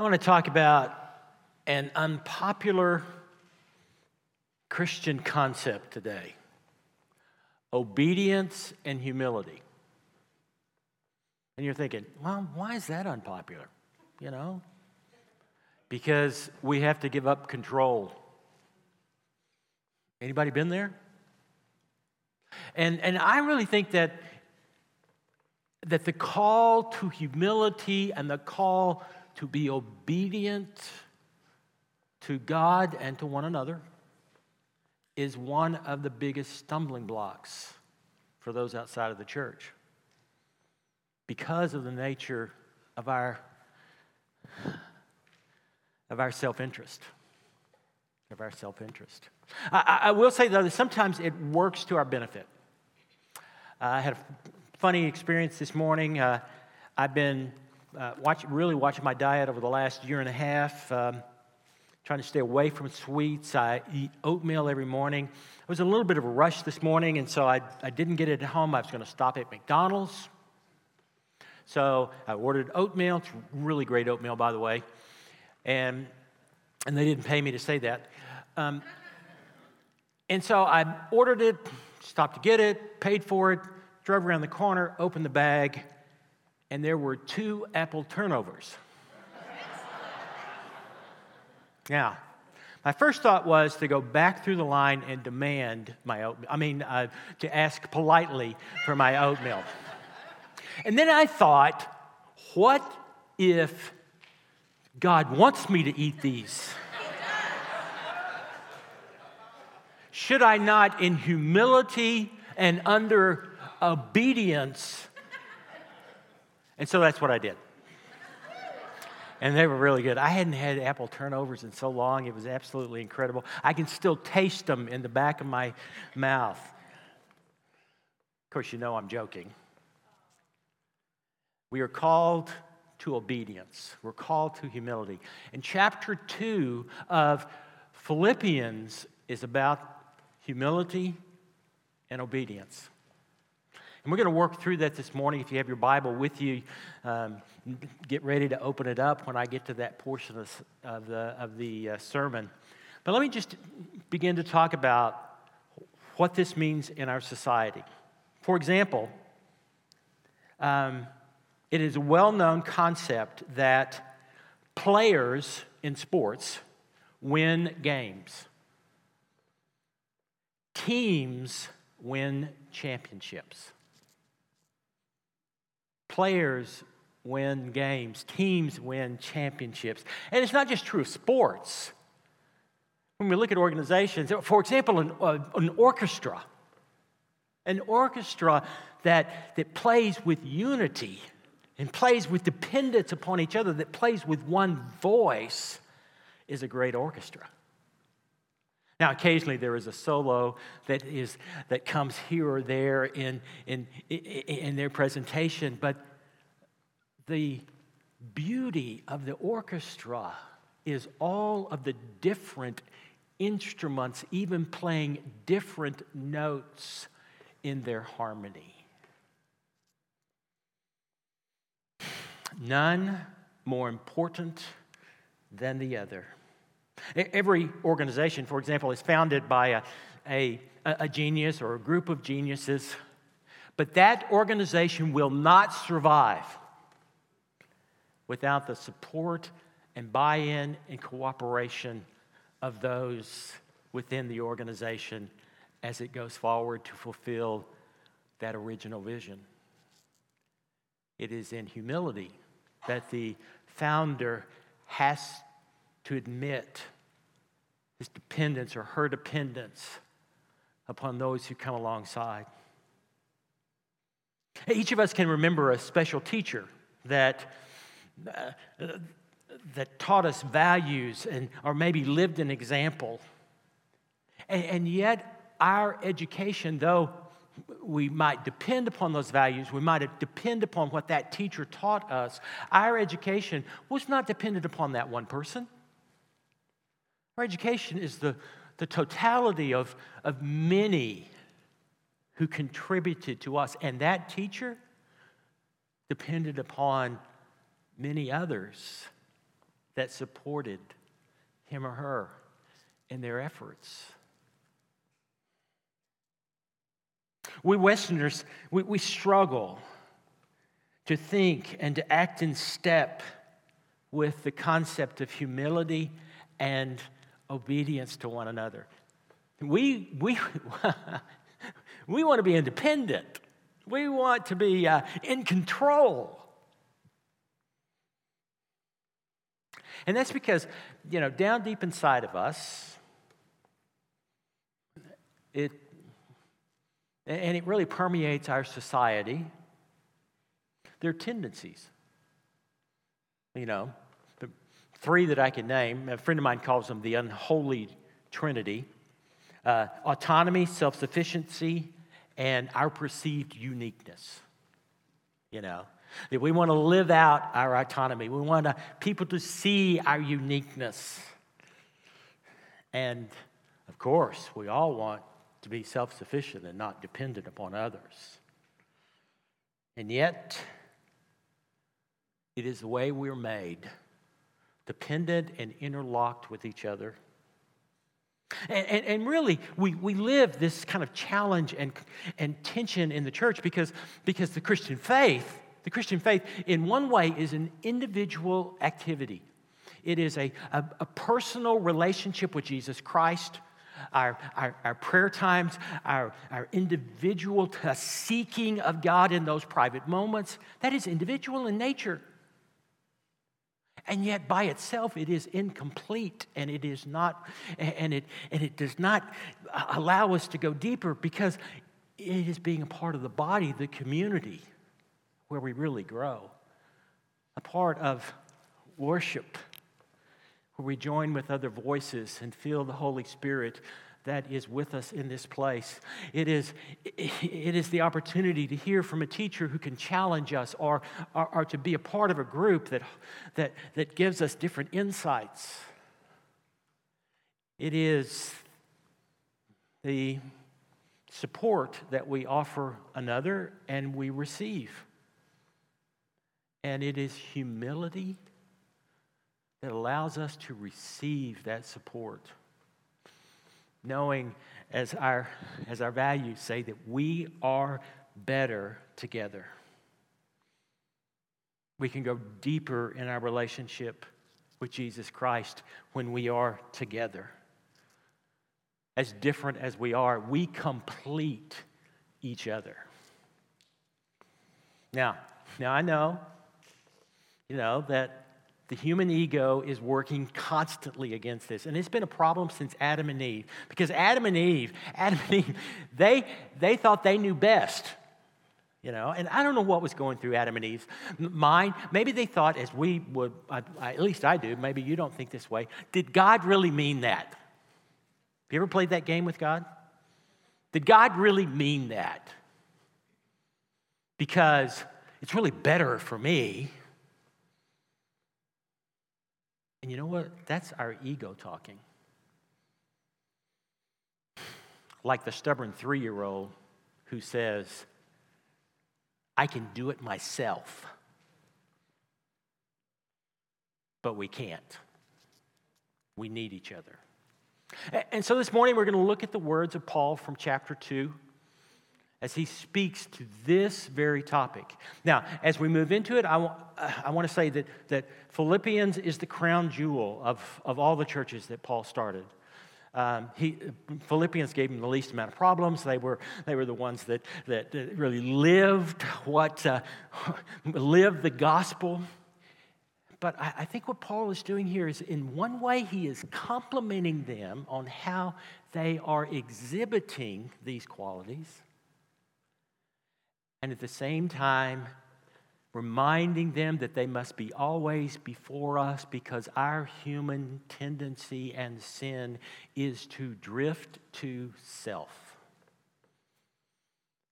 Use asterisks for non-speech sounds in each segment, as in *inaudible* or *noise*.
I want to talk about an unpopular Christian concept today obedience and humility. And you're thinking, well, why is that unpopular? You know? Because we have to give up control. Anybody been there? And, and I really think that, that the call to humility and the call to be obedient to God and to one another is one of the biggest stumbling blocks for those outside of the church because of the nature of our of our self-interest of our self-interest. I, I, will say though that sometimes it works to our benefit. I had a funny experience this morning. Uh, i've been uh, watch, really watching my diet over the last year and a half um, trying to stay away from sweets. I eat oatmeal every morning. I was a little bit of a rush this morning, and so I, I didn't get it at home. I was going to stop at McDonald's. So I ordered oatmeal. It's really great oatmeal, by the way. And, and they didn't pay me to say that. Um, and so I ordered it, stopped to get it, paid for it, drove around the corner, opened the bag, and there were two apple turnovers. Now, my first thought was to go back through the line and demand my oatmeal. I mean, uh, to ask politely for my oatmeal. And then I thought, what if God wants me to eat these? Should I not, in humility and under obedience? And so that's what I did and they were really good. I hadn't had apple turnovers in so long, it was absolutely incredible. I can still taste them in the back of my mouth. Of course, you know I'm joking. We are called to obedience, we're called to humility. And chapter two of Philippians is about humility and obedience. And we're going to work through that this morning. If you have your Bible with you, um, get ready to open it up when I get to that portion of, of the, of the uh, sermon. But let me just begin to talk about what this means in our society. For example, um, it is a well known concept that players in sports win games, teams win championships. Players win games, teams win championships. And it's not just true of sports. When we look at organizations, for example, an, uh, an orchestra, an orchestra that, that plays with unity and plays with dependence upon each other, that plays with one voice, is a great orchestra. Now, occasionally there is a solo that, is, that comes here or there in, in, in their presentation, but the beauty of the orchestra is all of the different instruments, even playing different notes in their harmony. None more important than the other. Every organization, for example, is founded by a, a, a genius or a group of geniuses, but that organization will not survive without the support and buy in and cooperation of those within the organization as it goes forward to fulfill that original vision. It is in humility that the founder has to admit his dependence or her dependence upon those who come alongside. Each of us can remember a special teacher that, uh, that taught us values and, or maybe lived an example. And, and yet, our education, though we might depend upon those values, we might depend upon what that teacher taught us, our education was not dependent upon that one person. Our education is the, the totality of, of many who contributed to us, and that teacher depended upon many others that supported him or her in their efforts. We Westerners, we, we struggle to think and to act in step with the concept of humility and obedience to one another. We, we, *laughs* we want to be independent. We want to be uh, in control. And that's because, you know, down deep inside of us, it, and it really permeates our society, there are tendencies. You know, the three that I can name, a friend of mine calls them the unholy trinity uh, autonomy, self sufficiency, and our perceived uniqueness. You know, that we want to live out our autonomy. We want to, people to see our uniqueness. And of course, we all want to be self sufficient and not dependent upon others. And yet, it is the way we're made, dependent and interlocked with each other. And, and, and, really, we, we live this kind of challenge and, and tension in the church because, because the Christian faith, the Christian faith, in one way, is an individual activity. It is a, a, a personal relationship with Jesus Christ. Our, our, our prayer times, our, our individual seeking of God in those private moments, that is individual in nature. And yet, by itself, it is incomplete and it is not, and it, and it does not allow us to go deeper because it is being a part of the body, the community, where we really grow. A part of worship, where we join with other voices and feel the Holy Spirit that is with us in this place. It is, it is the opportunity to hear from a teacher who can challenge us or, or, or to be a part of a group that, that, that gives us different insights. It is the support that we offer another and we receive. And it is humility that allows us to receive that support knowing as our, as our values say that we are better together. We can go deeper in our relationship with Jesus Christ when we are together. As different as we are, we complete each other. Now, now I know, you know, that the human ego is working constantly against this. And it's been a problem since Adam and Eve. Because Adam and Eve, *laughs* Adam and Eve, they, they thought they knew best. You know, and I don't know what was going through Adam and Eve's mind. Maybe they thought, as we would, I, I, at least I do, maybe you don't think this way. Did God really mean that? Have you ever played that game with God? Did God really mean that? Because it's really better for me and you know what? That's our ego talking. Like the stubborn three year old who says, I can do it myself. But we can't. We need each other. And so this morning we're going to look at the words of Paul from chapter 2 as he speaks to this very topic. Now, as we move into it, I, w- I want to say that, that Philippians is the crown jewel of, of all the churches that Paul started. Um, he, Philippians gave him the least amount of problems. They were, they were the ones that, that, that really lived what uh, *laughs* lived the gospel. But I, I think what Paul is doing here is, in one way, he is complimenting them on how they are exhibiting these qualities and at the same time, reminding them that they must be always before us because our human tendency and sin is to drift to self.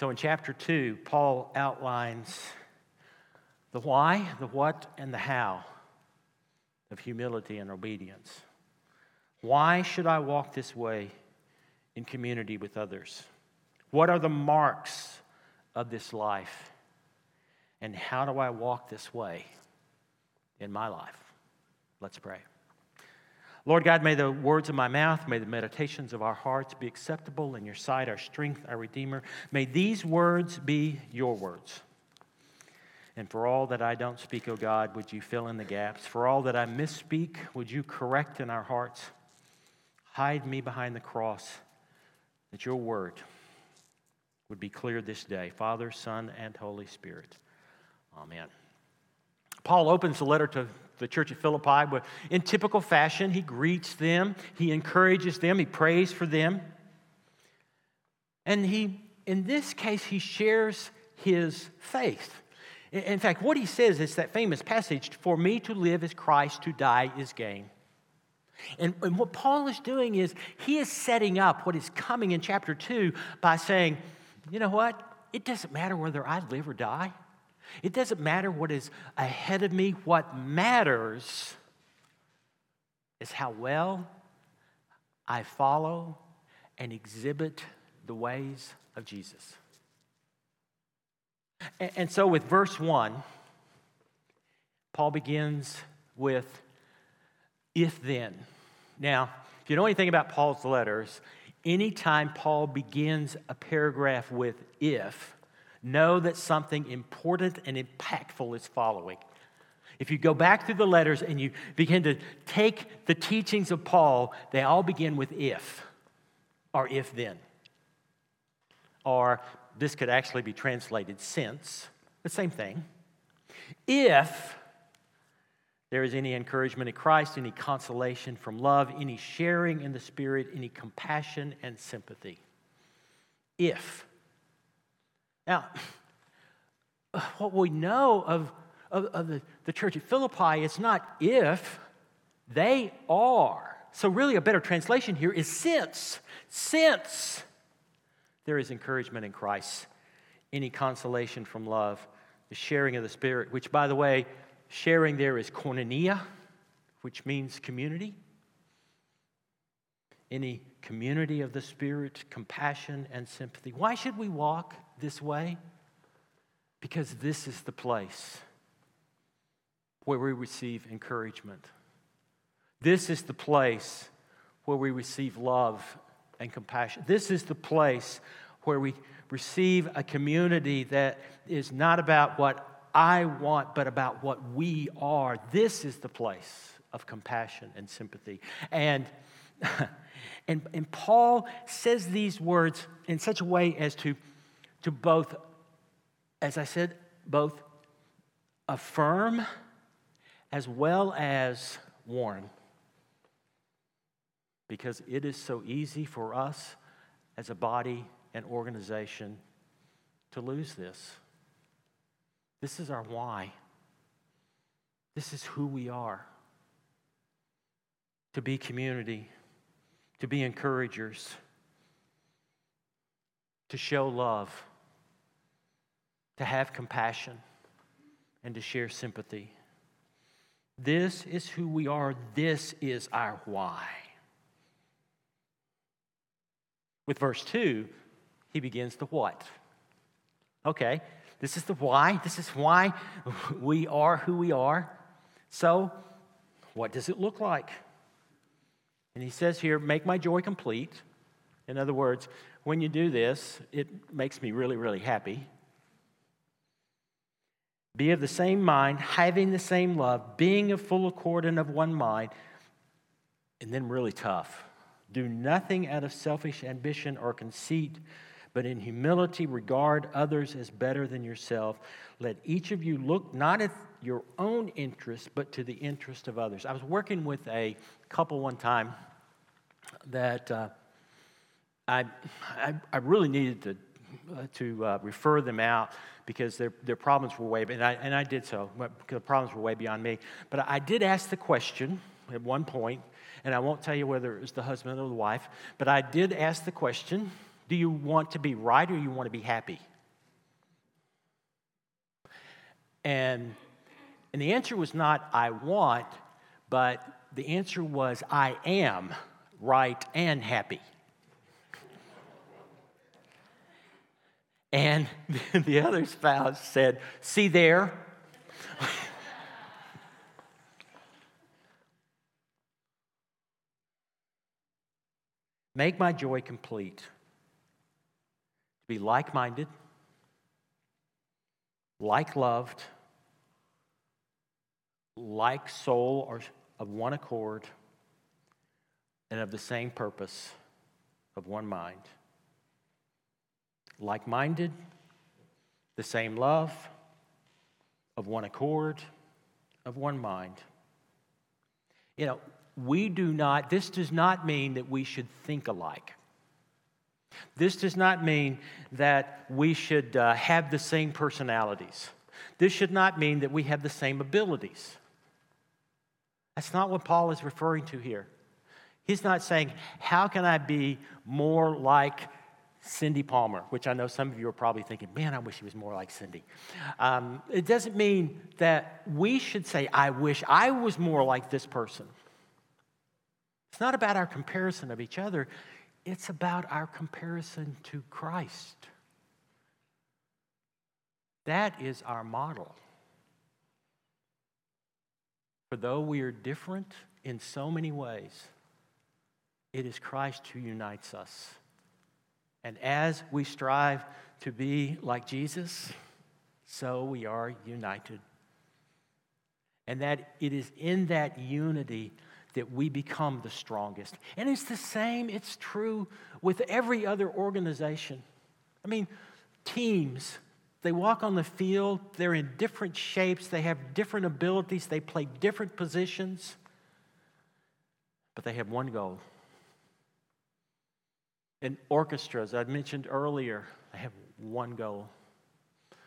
So in chapter 2, Paul outlines the why, the what, and the how of humility and obedience. Why should I walk this way in community with others? What are the marks of this life? And how do I walk this way in my life? Let's pray. Lord God, may the words of my mouth, may the meditations of our hearts be acceptable in your sight, our strength, our Redeemer. May these words be your words. And for all that I don't speak, O oh God, would you fill in the gaps? For all that I misspeak, would you correct in our hearts? Hide me behind the cross, that your word would be clear this day. Father, Son, and Holy Spirit. Amen. Paul opens the letter to the church at Philippi, but in typical fashion, he greets them, he encourages them, he prays for them. And he, in this case, he shares his faith. In fact, what he says is that famous passage For me to live is Christ, to die is gain. And, and what Paul is doing is he is setting up what is coming in chapter 2 by saying, you know what? It doesn't matter whether I live or die. It doesn't matter what is ahead of me. What matters is how well I follow and exhibit the ways of Jesus. And, so, with verse 1, Paul begins with if then. Now, if you know anything about Paul's letters, anytime Paul begins a paragraph with if, know that something important and impactful is following. If you go back through the letters and you begin to take the teachings of Paul, they all begin with if or if then. Or this could actually be translated since, the same thing. If there is any encouragement in Christ, any consolation from love, any sharing in the Spirit, any compassion and sympathy. If now, *sighs* what we know of, of, of the, the church at Philippi, it's not if, they are. So, really, a better translation here is since. Since there is encouragement in Christ, any consolation from love, the sharing of the Spirit, which, by the way, sharing there is koinonia, which means community. Any community of the Spirit, compassion and sympathy. Why should we walk this way? Because this is the place where we receive encouragement. This is the place where we receive love and compassion. This is the place where we receive a community that is not about what I want, but about what we are. This is the place of compassion and sympathy. And, *laughs* and, and Paul says these words in such a way as to to both, as I said, both affirm as well as warn. Because it is so easy for us as a body and organization to lose this. This is our why. This is who we are. To be community, to be encouragers, to show love to have compassion, and to share sympathy. This is who we are. This is our why. With verse 2, he begins the what. Okay, this is the why. This is why we are who we are. So, what does it look like? And he says here, make my joy complete. In other words, when you do this, it makes me really, really happy. Be of the same mind, having the same love, being of full accord and of one mind. And then, really tough. Do nothing out of selfish ambition or conceit, but in humility regard others as better than yourself. Let each of you look not at your own interest, but to the interest of others. I was working with a couple one time that uh, I, I, I, really needed to, uh, to uh, refer them out because their, their problems were way, and I, and I did so, because the problems were way beyond me. But I did ask the question at one point, and I won't tell you whether it was the husband or the wife, but I did ask the question do you want to be right or you want to be happy? And, and the answer was not, I want, but the answer was, I am right and happy. And *laughs* the other spouse said, See there? *laughs* Make my joy complete. Be like minded, like loved, like soul or of one accord, and of the same purpose, of one mind. Like minded, the same love, of one accord, of one mind. You know, we do not, this does not mean that we should think alike. This does not mean that we should uh, have the same personalities. This should not mean that we have the same abilities. That's not what Paul is referring to here. He's not saying, How can I be more like Cindy Palmer? Which I know some of you are probably thinking, Man, I wish he was more like Cindy. Um, it doesn't mean that we should say, I wish I was more like this person. It's not about our comparison of each other, it's about our comparison to Christ. That is our model. For though we are different in so many ways, it is Christ who unites us. And as we strive to be like Jesus, so we are united. And that it is in that unity that we become the strongest. And it's the same, it's true with every other organization. I mean, teams, they walk on the field, they're in different shapes, they have different abilities, they play different positions, but they have one goal. And orchestras, I mentioned earlier, they have one goal.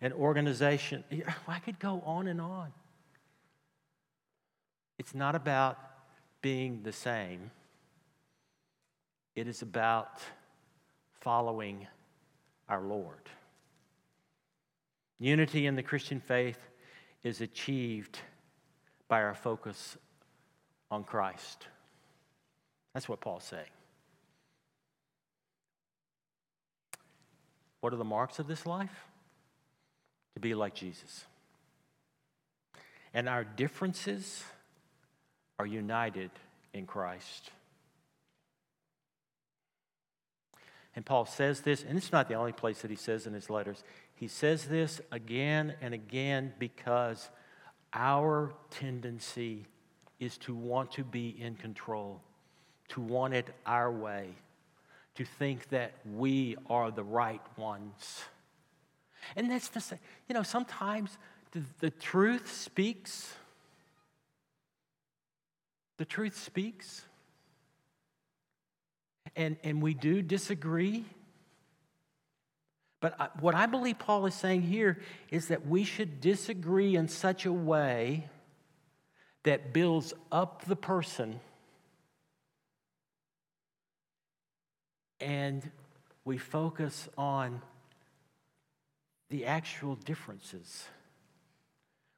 An organization, I could go on and on. It's not about being the same, it is about following our Lord. Unity in the Christian faith is achieved by our focus on Christ. That's what Paul's saying. What are the marks of this life? To be like Jesus. And our differences are united in Christ. And Paul says this, and it's not the only place that he says in his letters. He says this again and again because our tendency is to want to be in control, to want it our way, to think that we are the right ones. And that's say, you know, sometimes the, the truth speaks the truth speaks. And, and we do disagree. But I, what I believe Paul is saying here is that we should disagree in such a way that builds up the person and we focus on the actual differences.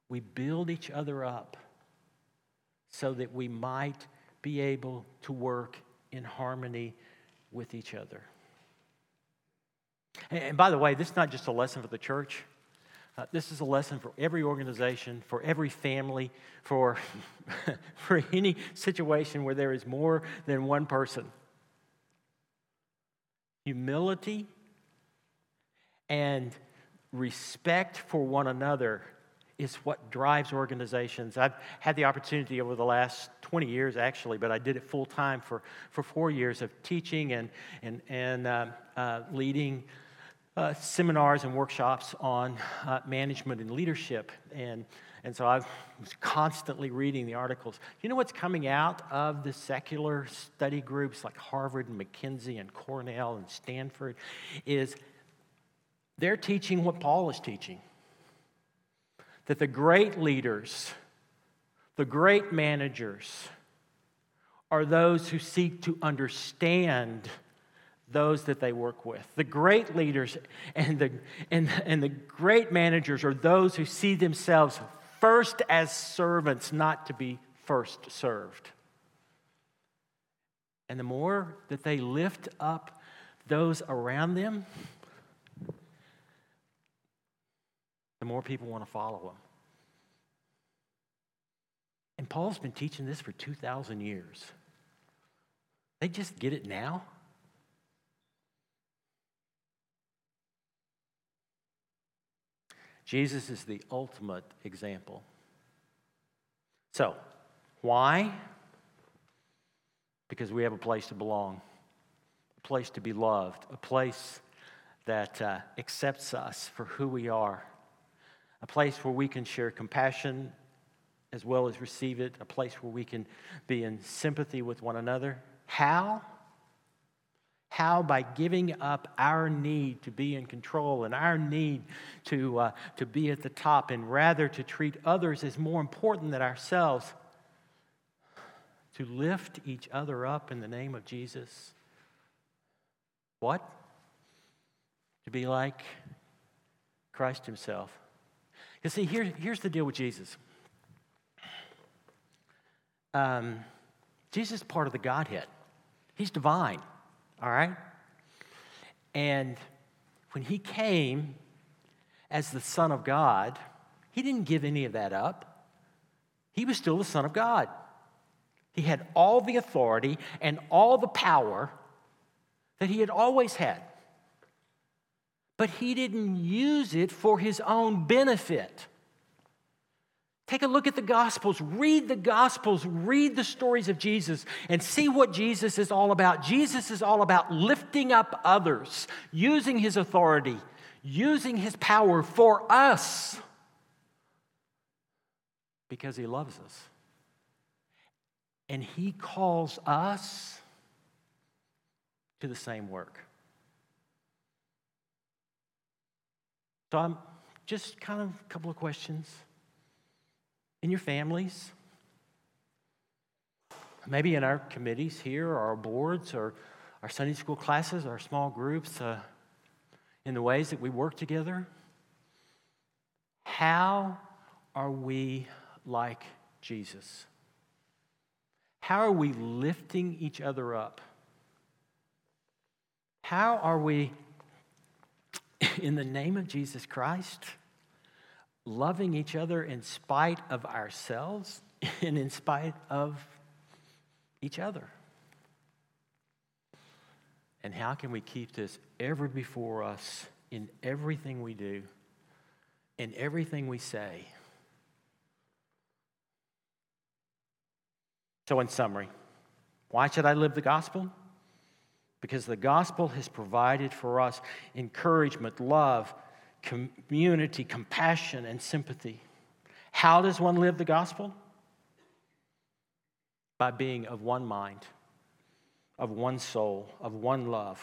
We build each other up so that we might be able to work in harmony with each other. And by the way, this is not just a lesson for the church. Uh, this is a lesson for every organization, for every family, for, *laughs* for any situation where there is more than one person. Humility and respect for one another is what drives organizations. I've had the opportunity over the last 20 years, actually, but I did it full time for, for four years of teaching and, and, and uh, uh, leading uh, seminars and workshops on uh, management and leadership. And, and so I was constantly reading the articles. You know what's coming out of the secular study groups like Harvard and McKinsey and Cornell and Stanford is they're teaching what Paul is teaching that the great leaders, the great managers, are those who seek to understand those that they work with. The great leaders and the, and, and the great managers are those who see themselves first as servants, not to be first served. And the more that they lift up those around them, the more people want to follow him. And Paul's been teaching this for 2,000 years. They just get it now? Jesus is the ultimate example. So, why? Because we have a place to belong, a place to be loved, a place that uh, accepts us for who we are a place where we can share compassion as well as receive it, a place where we can be in sympathy with one another. How? How? By giving up our need to be in control and our need to, uh, to be at the top, and rather to treat others as more important than ourselves, to lift each other up in the name of Jesus. What? To be like Christ Himself. You see, here, here's the deal with Jesus. Um, Jesus is part of the Godhead. He's divine, all right? And when he came as the Son of God, he didn't give any of that up. He was still the Son of God. He had all the authority and all the power that he had always had. But he didn't use it for his own benefit. Take a look at the Gospels, read the Gospels, read the stories of Jesus, and see what Jesus is all about. Jesus is all about lifting up others, using his authority, using his power for us because he loves us. And he calls us to the same work. So I'm just kind of a couple of questions in your families, maybe in our committees here, or our boards, or our Sunday school classes, our small groups, uh, in the ways that we work together. How are we like Jesus? How are we lifting each other up? How are we, *laughs* in the name of Jesus Christ, loving each other in spite of ourselves *laughs* and in spite of each other. And how can we keep this ever before us in everything we do, in everything we say? So, in summary, why should I live the gospel? Because the gospel has provided for us encouragement, love, community, compassion, and sympathy. How does one live the gospel? By being of one mind, of one soul, of one love,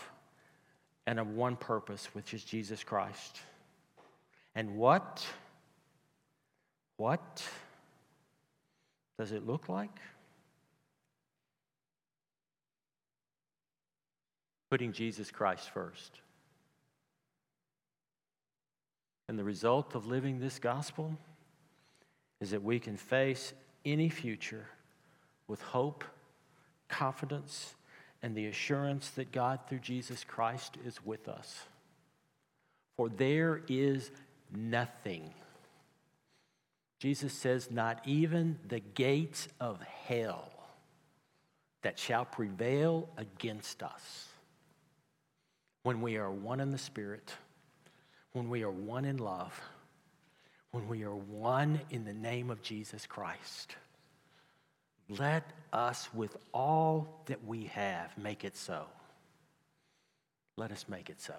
and of one purpose, which is Jesus Christ. And what? What does it look like? Putting Jesus Christ first. And the result of living this gospel is that we can face any future with hope, confidence, and the assurance that God, through Jesus Christ, is with us. For there is nothing. Jesus says, not even the gates of hell that shall prevail against us when we are one in the Spirit when we are one in love, when we are one in the name of Jesus Christ. Let us, with all that we have, make it so. Let us make it so.